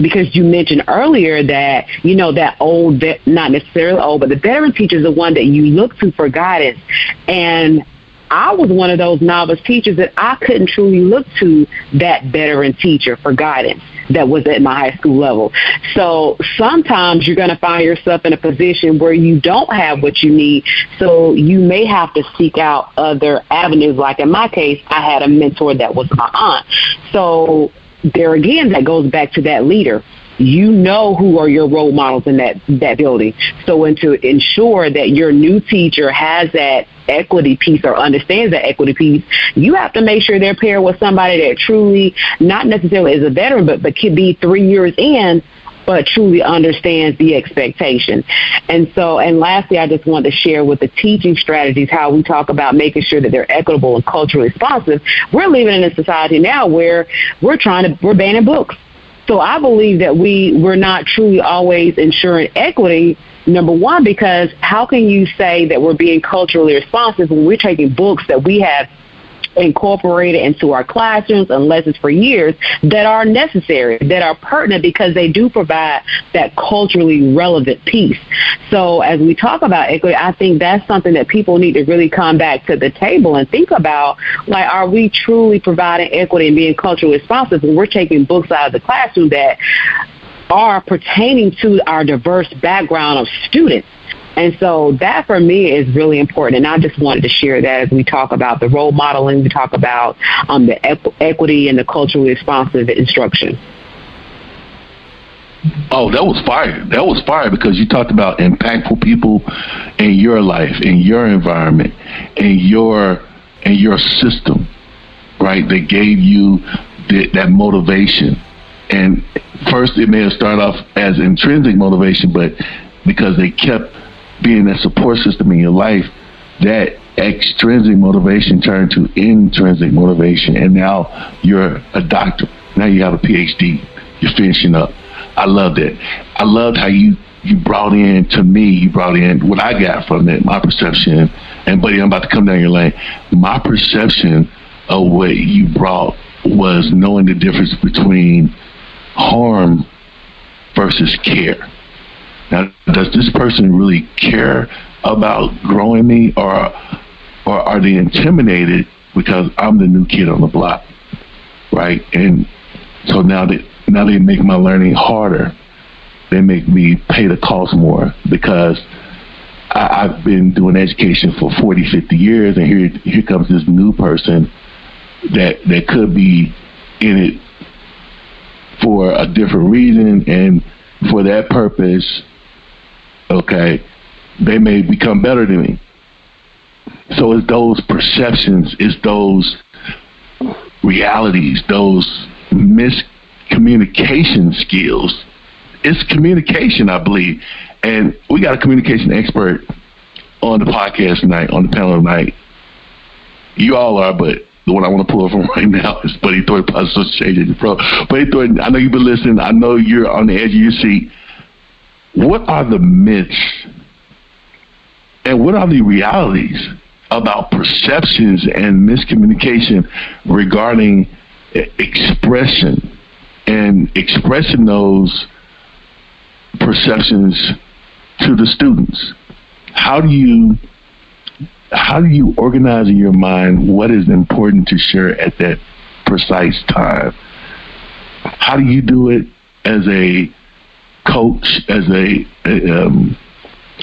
because you mentioned earlier that you know that old not necessarily old but the veteran teacher is the one that you look to for guidance and I was one of those novice teachers that I couldn't truly look to that veteran teacher for guidance that was at my high school level. So sometimes you're going to find yourself in a position where you don't have what you need. So you may have to seek out other avenues. Like in my case, I had a mentor that was my aunt. So there again, that goes back to that leader you know who are your role models in that that building. So, and to ensure that your new teacher has that equity piece or understands that equity piece, you have to make sure they're paired with somebody that truly, not necessarily is a veteran, but but could be three years in but truly understands the expectation. And so, and lastly, I just want to share with the teaching strategies how we talk about making sure that they're equitable and culturally responsive. We're living in a society now where we're trying to, we're banning books. So I believe that we we're not truly always ensuring equity. Number one, because how can you say that we're being culturally responsive when we're taking books that we have incorporated into our classrooms and lessons for years that are necessary, that are pertinent because they do provide that culturally relevant piece. So as we talk about equity, I think that's something that people need to really come back to the table and think about, like, are we truly providing equity and being culturally responsive when we're taking books out of the classroom that are pertaining to our diverse background of students? And so that for me is really important. And I just wanted to share that as we talk about the role modeling, we talk about um, the equ- equity and the culturally responsive instruction. Oh, that was fire. That was fire because you talked about impactful people in your life, in your environment, in your in your system, right? That gave you that motivation. And first, it may have started off as intrinsic motivation, but because they kept being that support system in your life, that extrinsic motivation turned to intrinsic motivation, and now you're a doctor. Now you have a PhD. You're finishing up. I love that. I loved how you you brought in to me. You brought in what I got from it, my perception. And buddy, I'm about to come down your lane. My perception of what you brought was knowing the difference between harm versus care now, does this person really care about growing me, or or are they intimidated because I'm the new kid on the block, right? And so now they now they make my learning harder. They make me pay the cost more because I, I've been doing education for 40, 50 years, and here here comes this new person that that could be in it for a different reason and for that purpose okay, they may become better than me. So it's those perceptions, it's those realities, those miscommunication skills. It's communication, I believe. And we got a communication expert on the podcast tonight, on the panel tonight. You all are, but the one I want to pull from right now is Buddy Thornton, Social Pro. Buddy Thornton, I know you've been listening. I know you're on the edge of your seat what are the myths and what are the realities about perceptions and miscommunication regarding expression and expressing those perceptions to the students? How do you how do you organize in your mind what is important to share at that precise time? How do you do it as a coach, as a, a, um,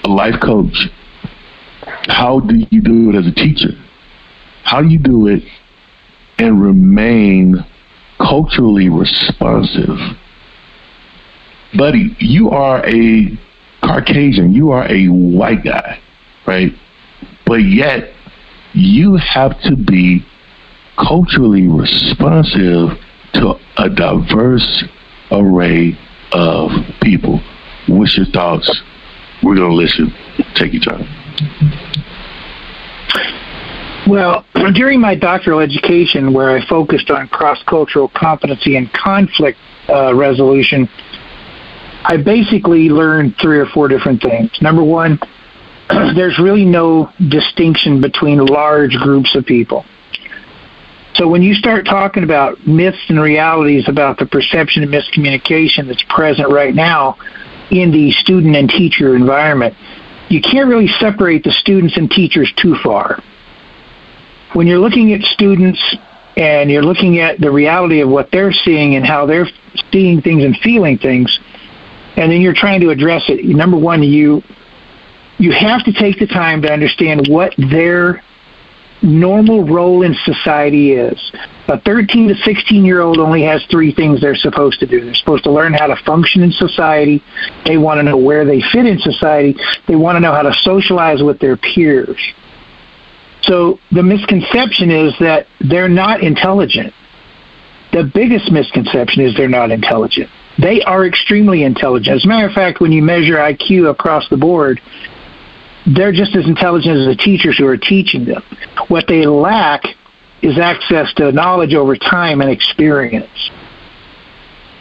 a life coach, how do you do it as a teacher? How do you do it and remain culturally responsive? Buddy, you are a Caucasian, you are a white guy, right? But yet, you have to be culturally responsive to a diverse array of people. What's your thoughts? We're going to listen. Take your time. Well, during my doctoral education, where I focused on cross cultural competency and conflict uh, resolution, I basically learned three or four different things. Number one, there's really no distinction between large groups of people. So when you start talking about myths and realities about the perception of miscommunication that's present right now in the student and teacher environment, you can't really separate the students and teachers too far. When you're looking at students and you're looking at the reality of what they're seeing and how they're seeing things and feeling things, and then you're trying to address it. Number one, you you have to take the time to understand what their normal role in society is. A 13 to 16 year old only has three things they're supposed to do. They're supposed to learn how to function in society. They want to know where they fit in society. They want to know how to socialize with their peers. So the misconception is that they're not intelligent. The biggest misconception is they're not intelligent. They are extremely intelligent. As a matter of fact, when you measure IQ across the board, they're just as intelligent as the teachers who are teaching them. What they lack is access to knowledge over time and experience.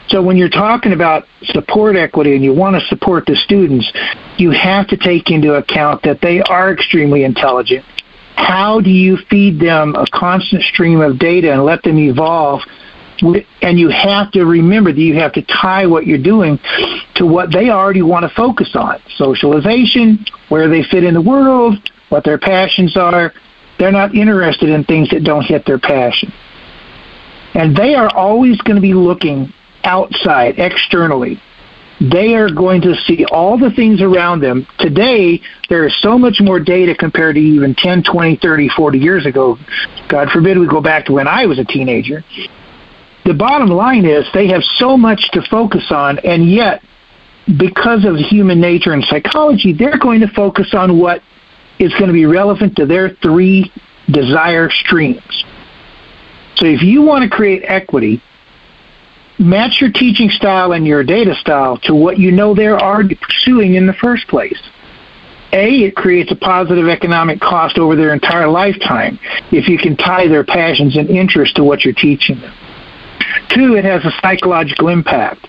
So when you're talking about support equity and you want to support the students, you have to take into account that they are extremely intelligent. How do you feed them a constant stream of data and let them evolve and you have to remember that you have to tie what you're doing to what they already want to focus on socialization, where they fit in the world, what their passions are. They're not interested in things that don't hit their passion. And they are always going to be looking outside, externally. They are going to see all the things around them. Today, there is so much more data compared to even 10, 20, 30, 40 years ago. God forbid we go back to when I was a teenager the bottom line is they have so much to focus on, and yet, because of human nature and psychology, they're going to focus on what is going to be relevant to their three desire streams. So if you want to create equity, match your teaching style and your data style to what you know they're already pursuing in the first place. A, it creates a positive economic cost over their entire lifetime if you can tie their passions and interests to what you're teaching them. Two, it has a psychological impact.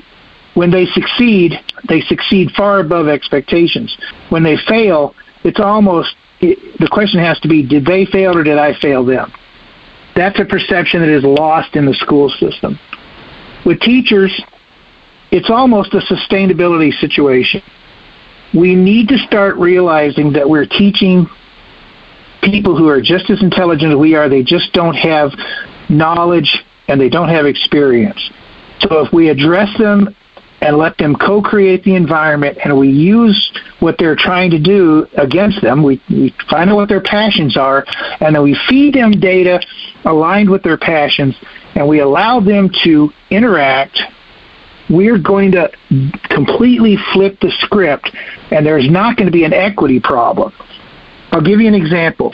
When they succeed, they succeed far above expectations. When they fail, it's almost it, the question has to be did they fail or did I fail them? That's a perception that is lost in the school system. With teachers, it's almost a sustainability situation. We need to start realizing that we're teaching people who are just as intelligent as we are, they just don't have knowledge and they don't have experience. So if we address them and let them co-create the environment and we use what they're trying to do against them, we, we find out what their passions are, and then we feed them data aligned with their passions, and we allow them to interact we're going to completely flip the script and there's not going to be an equity problem. I'll give you an example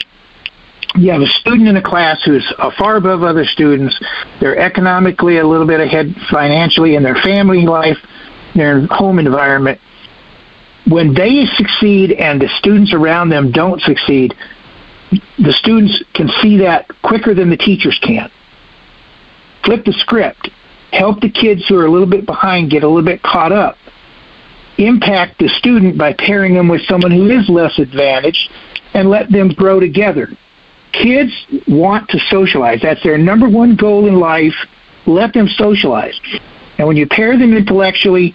you have a student in a class who's uh, far above other students. They're economically a little bit ahead financially in their family life, their home environment. When they succeed and the students around them don't succeed, the students can see that quicker than the teachers can. Flip the script. Help the kids who are a little bit behind get a little bit caught up. Impact the student by pairing them with someone who is less advantaged and let them grow together Kids want to socialize. That's their number one goal in life. Let them socialize. And when you pair them intellectually,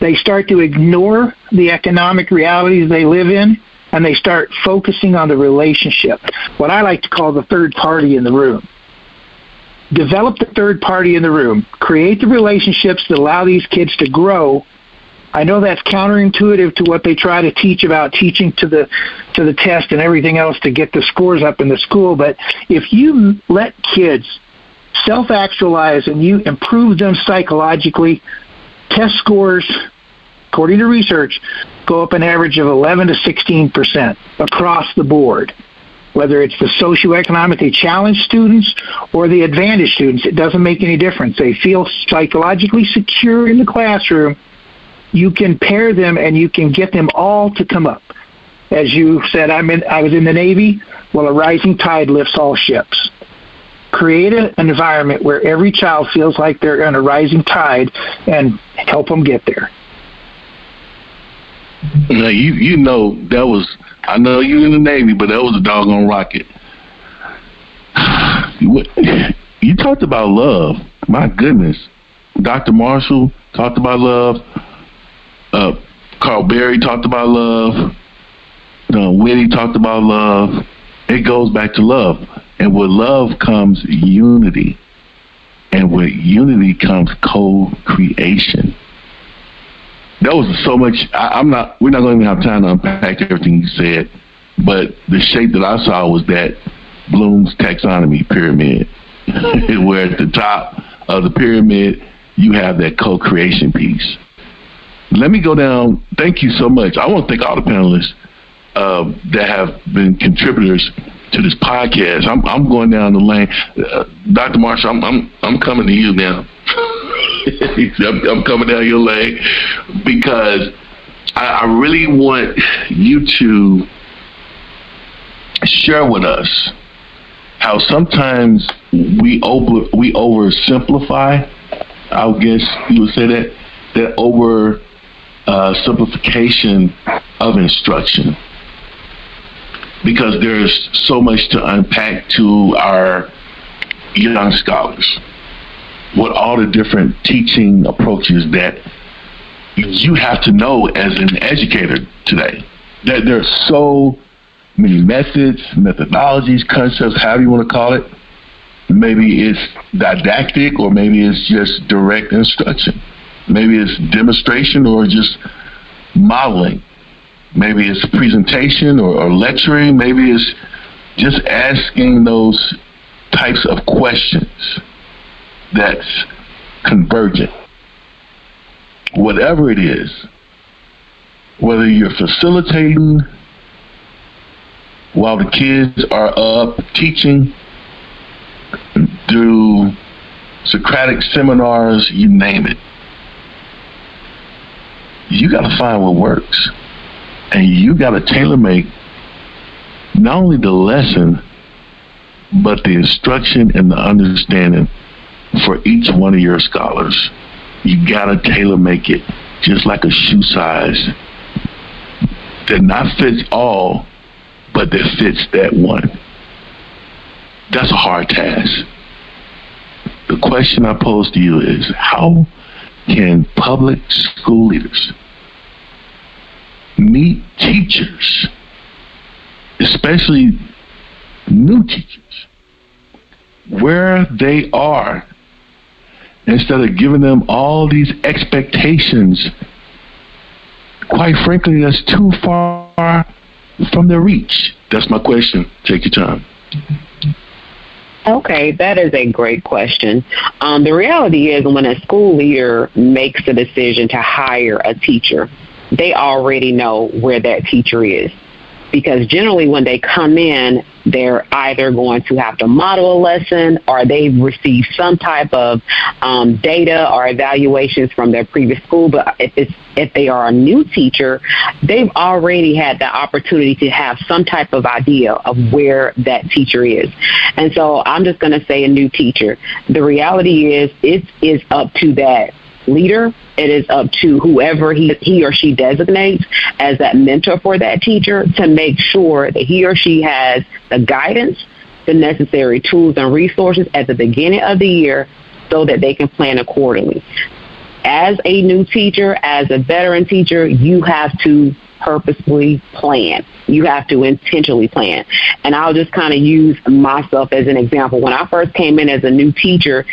they start to ignore the economic realities they live in and they start focusing on the relationship, what I like to call the third party in the room. Develop the third party in the room. Create the relationships that allow these kids to grow I know that's counterintuitive to what they try to teach about teaching to the to the test and everything else to get the scores up in the school, but if you let kids self-actualize and you improve them psychologically, test scores according to research go up an average of 11 to 16% across the board whether it's the socioeconomically challenged students or the advantaged students, it doesn't make any difference. They feel psychologically secure in the classroom you can pair them and you can get them all to come up. As you said, I'm in, I was in the Navy. Well, a rising tide lifts all ships. Create an environment where every child feels like they're on a rising tide and help them get there. Now you you know that was I know you in the Navy, but that was a doggone rocket. You talked about love. My goodness. Dr. Marshall talked about love. Uh, Karl Berry talked about love. Uh, Witte talked about love. It goes back to love. And with love comes unity. And with unity comes co creation that was so much. I, am not. We're not going to have time to unpack everything you said, but the shape that I saw was that Bloom's taxonomy pyramid, where at the top of the pyramid you have that co-creation piece. Let me go down. Thank you so much. I want to thank all the panelists uh, that have been contributors to this podcast. I'm, I'm going down the lane. Uh, Dr. Marshall, I'm, I'm, I'm coming to you now. I'm, I'm, coming down your lane because I, I really want you to share with us how sometimes we over we oversimplify. I guess you would say that that over uh, simplification of instruction because there's so much to unpack to our young scholars. What all the different teaching approaches that you have to know as an educator today. That there's so many methods, methodologies, concepts, however you want to call it. Maybe it's didactic or maybe it's just direct instruction. Maybe it's demonstration or just modeling. Maybe it's presentation or, or lecturing. Maybe it's just asking those types of questions that's convergent. Whatever it is, whether you're facilitating while the kids are up teaching, through Socratic seminars, you name it. You got to find what works and you got to tailor make not only the lesson, but the instruction and the understanding for each one of your scholars. You got to tailor make it just like a shoe size that not fits all, but that fits that one. That's a hard task. The question I pose to you is how can public school leaders meet teachers, especially new teachers, where they are instead of giving them all these expectations. Quite frankly, that's too far from their reach. That's my question. Take your time. Mm-hmm. Okay, that is a great question. Um, the reality is, when a school leader makes a decision to hire a teacher, they already know where that teacher is. Because generally, when they come in, they're either going to have to model a lesson or they've received some type of um, data or evaluations from their previous school. But if it's if they are a new teacher, they've already had the opportunity to have some type of idea of where that teacher is. And so I'm just going to say a new teacher. The reality is it is up to that leader. It is up to whoever he, he or she designates as that mentor for that teacher to make sure that he or she has the guidance, the necessary tools and resources at the beginning of the year so that they can plan accordingly. As a new teacher, as a veteran teacher, you have to purposefully plan. You have to intentionally plan. And I'll just kind of use myself as an example. When I first came in as a new teacher,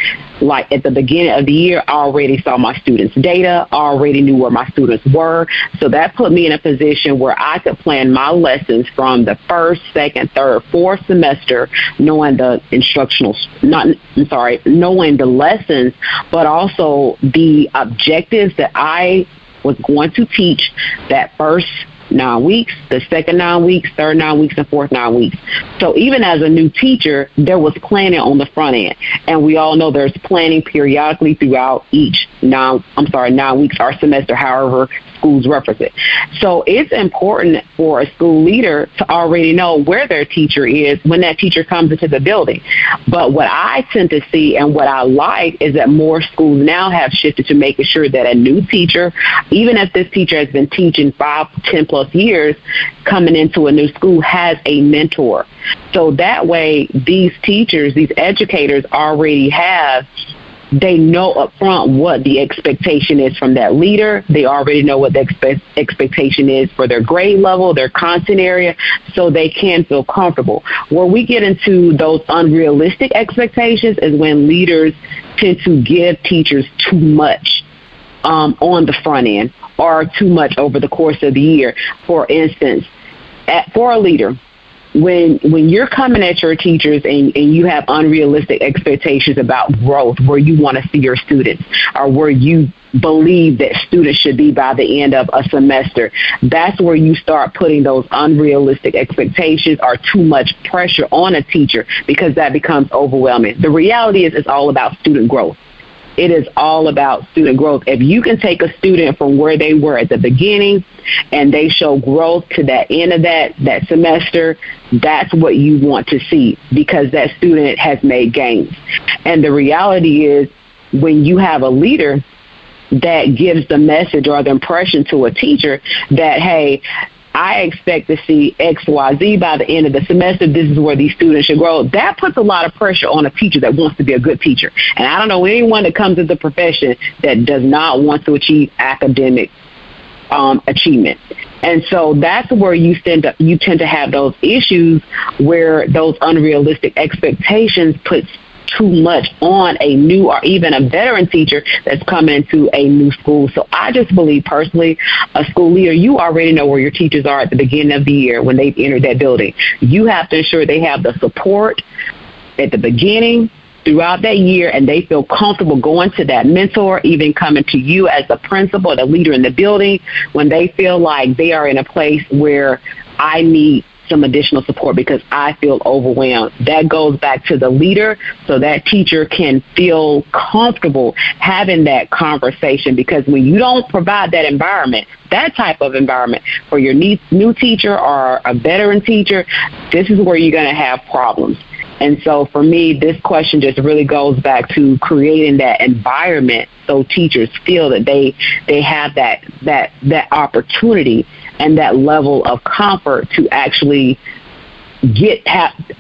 like at the beginning of the year, I already saw my students' data, already knew where my students were. So that put me in a position where I could plan my lessons from the first, second, third, fourth semester, knowing the instructional, not, I'm sorry, knowing the lessons, but also the objectives that I was going to teach that first nine weeks, the second nine weeks, third nine weeks, and fourth nine weeks. So even as a new teacher, there was planning on the front end. And we all know there's planning periodically throughout each nine, I'm sorry, nine weeks our semester, however schools represent. So it's important for a school leader to already know where their teacher is when that teacher comes into the building. But what I tend to see and what I like is that more schools now have shifted to making sure that a new teacher, even if this teacher has been teaching five, ten plus years, coming into a new school has a mentor. So that way, these teachers, these educators already have they know up front what the expectation is from that leader. They already know what the expe- expectation is for their grade level, their content area, so they can feel comfortable. Where we get into those unrealistic expectations is when leaders tend to give teachers too much um, on the front end or too much over the course of the year. For instance, at, for a leader, when when you're coming at your teachers and, and you have unrealistic expectations about growth where you want to see your students or where you believe that students should be by the end of a semester that's where you start putting those unrealistic expectations or too much pressure on a teacher because that becomes overwhelming. The reality is it's all about student growth it is all about student growth. If you can take a student from where they were at the beginning and they show growth to that end of that, that semester, that's what you want to see because that student has made gains. And the reality is when you have a leader that gives the message or the impression to a teacher that, hey, I expect to see X, Y, Z by the end of the semester. This is where these students should grow. That puts a lot of pressure on a teacher that wants to be a good teacher. And I don't know anyone that comes into the profession that does not want to achieve academic um, achievement. And so that's where you tend to you tend to have those issues where those unrealistic expectations put too much on a new or even a veteran teacher that's coming into a new school. So I just believe personally, a school leader, you already know where your teachers are at the beginning of the year when they've entered that building. You have to ensure they have the support at the beginning throughout that year and they feel comfortable going to that mentor, even coming to you as the principal, the leader in the building, when they feel like they are in a place where I need some additional support because I feel overwhelmed. That goes back to the leader so that teacher can feel comfortable having that conversation because when you don't provide that environment, that type of environment for your new teacher or a veteran teacher, this is where you're going to have problems. And so for me, this question just really goes back to creating that environment so teachers feel that they they have that that that opportunity and that level of comfort to actually get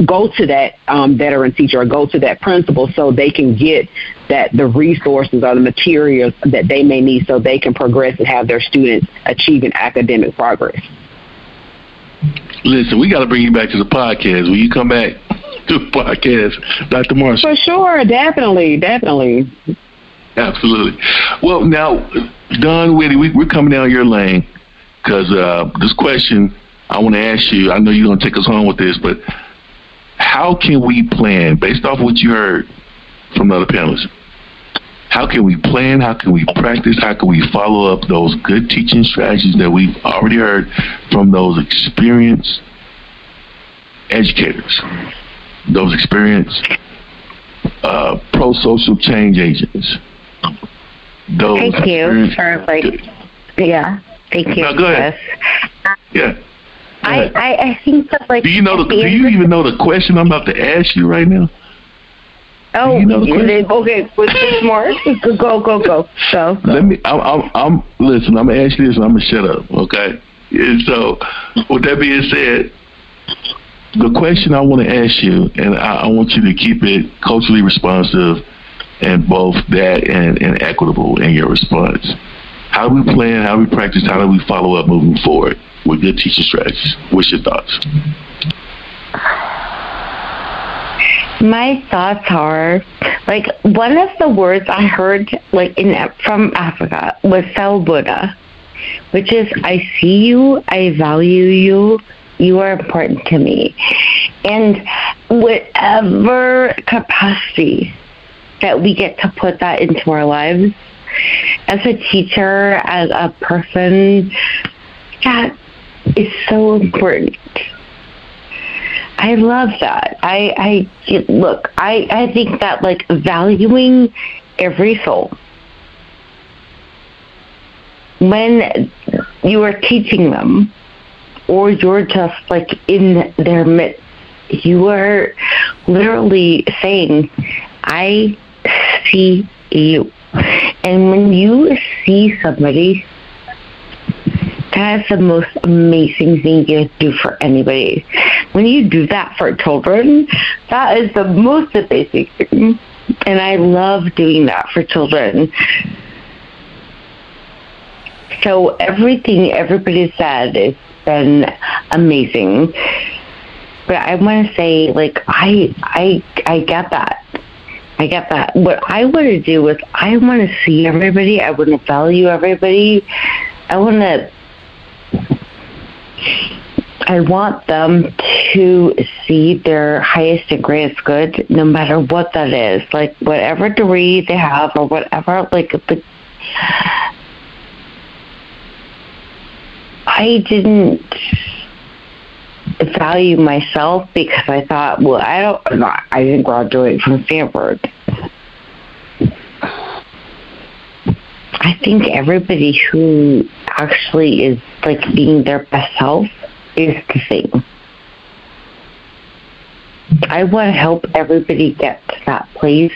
go to that um, veteran teacher or go to that principal so they can get that the resources or the materials that they may need so they can progress and have their students achieving academic progress. Listen, we got to bring you back to the podcast. Will you come back to the podcast, Dr. Marshall? For sure, definitely, definitely. Absolutely. Well, now, Dawn Witte, we, we're coming down your lane because uh, this question I want to ask you. I know you're going to take us home with this, but how can we plan based off what you heard from the other panelists? How can we plan? How can we practice? How can we follow up those good teaching strategies that we've already heard from those experienced educators, those experienced uh, pro-social change agents? Those Thank you for like, yeah. Thank you. No, go ahead. Yeah. I, I, I think that like. Do you know the? Do you even know the question I'm about to ask you right now? Oh, you know okay. What's more? Go, go, go, go. Let me. I'm, I'm, I'm. Listen. I'm gonna ask you this, and I'm gonna shut up. Okay. And so, with that being said, the question I want to ask you, and I, I want you to keep it culturally responsive, and both that and, and equitable in your response. How do we plan? How do we practice? How do we follow up moving forward with good teaching strategies? What's your thoughts? My thoughts are like one of the words I heard like in from Africa was Sawubona, which is I see you, I value you, you are important to me. And whatever capacity that we get to put that into our lives, as a teacher, as a person, that is so important. I love that. I, I look. I, I think that like valuing every soul. When you are teaching them or you're just like in their midst. You are literally saying, I see you. And when you see somebody, that is the most amazing thing you do for anybody. When you do that for children, that is the most amazing thing. And I love doing that for children. So everything everybody said has been amazing. But I want to say, like, I, I, I get that. I get that. What I want to do is I want to see everybody. I want to value everybody. I want to. I want them to see their highest and greatest good, no matter what that is. Like whatever degree they have, or whatever. Like the. I didn't value myself because I thought, well, I don't, no, I didn't graduate from Stanford. I think everybody who actually is like being their best self is the same. I want to help everybody get to that place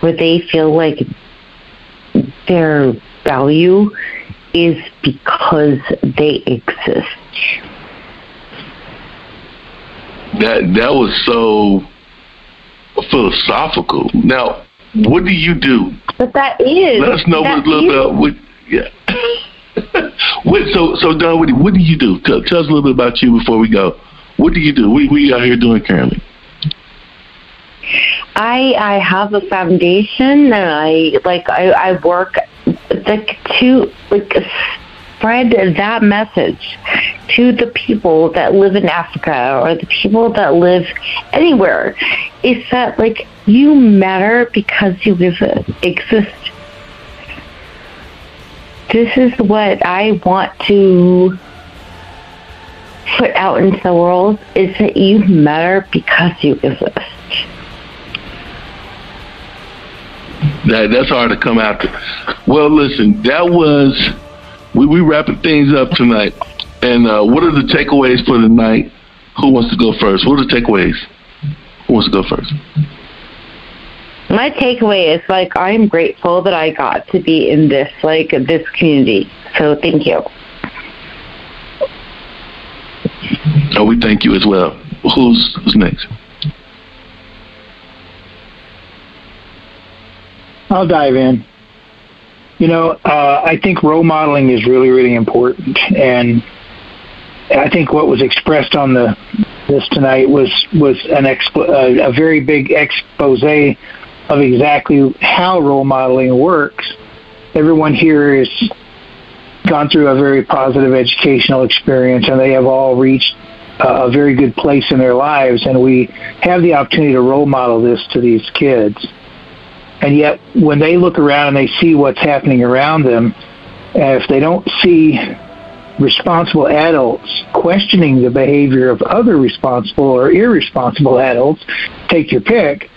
where they feel like their value is because they exist. That that was so philosophical. Now, what do you do? But that is. Let us know what, little bit. What, yeah. what, so, so Dawn, what, what do you do? Tell, tell us a little bit about you before we go. What do you do? What, what are you out here doing currently? I I have a foundation and I like I, I work like two like spread that message to the people that live in Africa or the people that live anywhere is that like you matter because you exist. This is what I want to put out into the world is that you matter because you exist. That that's hard to come after. Well, listen, that was we we wrapping things up tonight. And uh, what are the takeaways for the night? Who wants to go first? What are the takeaways? Who wants to go first? My takeaway is like I'm grateful that I got to be in this like this community. So thank you. Oh, we thank you as well. Who's who's next? I'll dive in. You know, uh, I think role modeling is really, really important, and I think what was expressed on the this tonight was was an expo- uh, a very big expose of exactly how role modeling works. Everyone here has gone through a very positive educational experience, and they have all reached a very good place in their lives, and we have the opportunity to role model this to these kids. And yet, when they look around and they see what's happening around them, uh, if they don't see responsible adults questioning the behavior of other responsible or irresponsible adults, take your pick,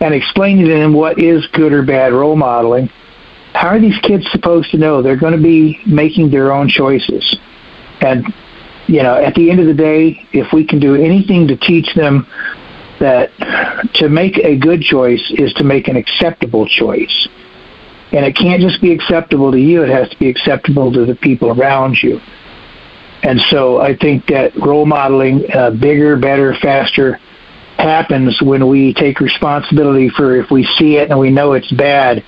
and explaining to them what is good or bad role modeling, how are these kids supposed to know? They're going to be making their own choices. And, you know, at the end of the day, if we can do anything to teach them that to make a good choice is to make an acceptable choice. And it can't just be acceptable to you, it has to be acceptable to the people around you. And so I think that role modeling, uh, bigger, better, faster, happens when we take responsibility for if we see it and we know it's bad,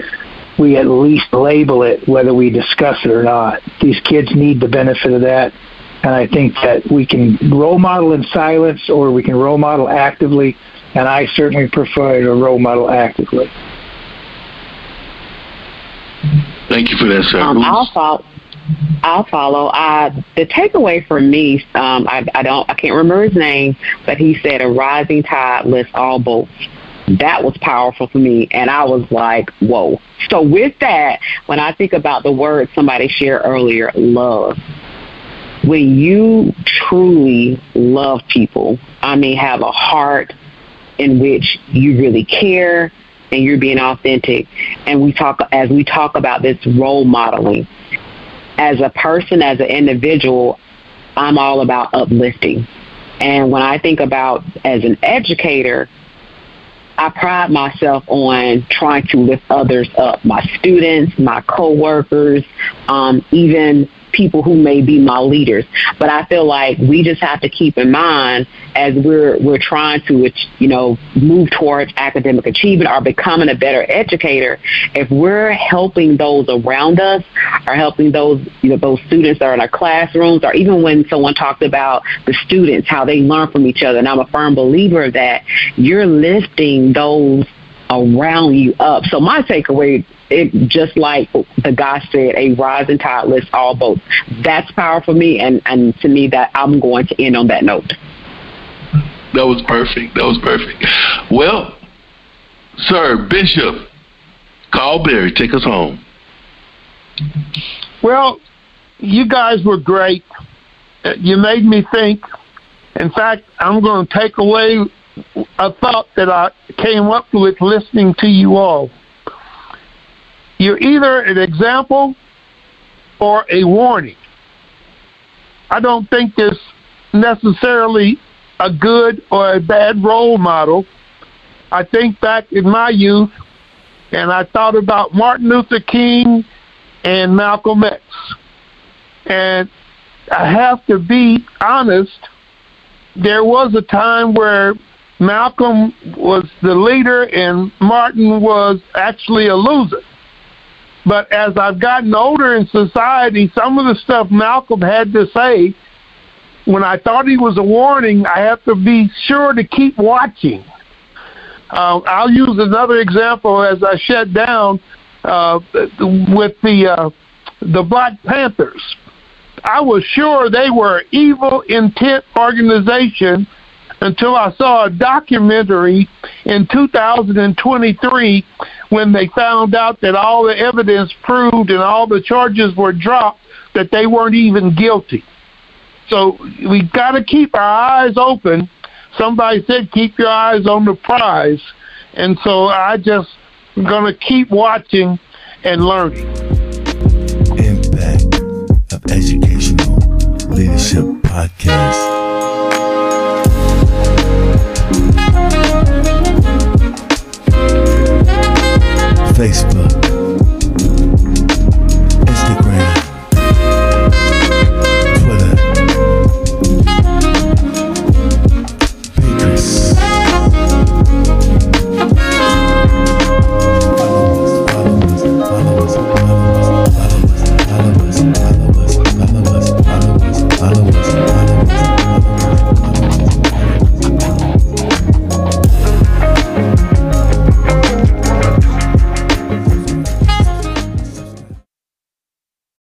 we at least label it whether we discuss it or not. These kids need the benefit of that and I think that we can role model in silence or we can role model actively. And I certainly prefer to role model actively. Thank you for that, sir. Um, I'll follow. I'll follow. Uh, the takeaway for me, um, I, I don't, I can't remember his name, but he said a rising tide lifts all boats. That was powerful for me, and I was like, "Whoa!" So with that, when I think about the word somebody shared earlier, love, when you truly love people, I mean, have a heart in which you really care and you're being authentic, and we talk as we talk about this role modeling. as a person, as an individual, I'm all about uplifting. And when I think about as an educator, I pride myself on trying to lift others up, my students, my coworkers, um, even people who may be my leaders. But I feel like we just have to keep in mind as we're we're trying to you know move towards academic achievement or becoming a better educator. If we're helping those around us, or helping those you know those students that are in our classrooms, or even when someone talked about the students how they learn from each other, and I'm a firm believer of that. You're lifting those around you up. So my takeaway it just like the guy said, a rising tide lifts all boats. That's powerful for me, and and to me that I'm going to end on that note. That was perfect. That was perfect. Well, sir, Bishop, Karl Berry, take us home. Well, you guys were great. You made me think. In fact, I'm going to take away a thought that I came up with listening to you all. You're either an example or a warning. I don't think there's necessarily a good or a bad role model. I think back in my youth and I thought about Martin Luther King and Malcolm X. And I have to be honest, there was a time where Malcolm was the leader and Martin was actually a loser. But as I've gotten older in society, some of the stuff Malcolm had to say, when I thought he was a warning, I have to be sure to keep watching. Uh, I'll use another example as I shut down uh, with the uh, the Black Panthers. I was sure they were an evil intent organization until I saw a documentary in 2023 when they found out that all the evidence proved and all the charges were dropped that they weren't even guilty. So we got to keep our eyes open. Somebody said, keep your eyes on the prize. And so I just going to keep watching and learning. Impact of Educational Leadership Podcast. Facebook.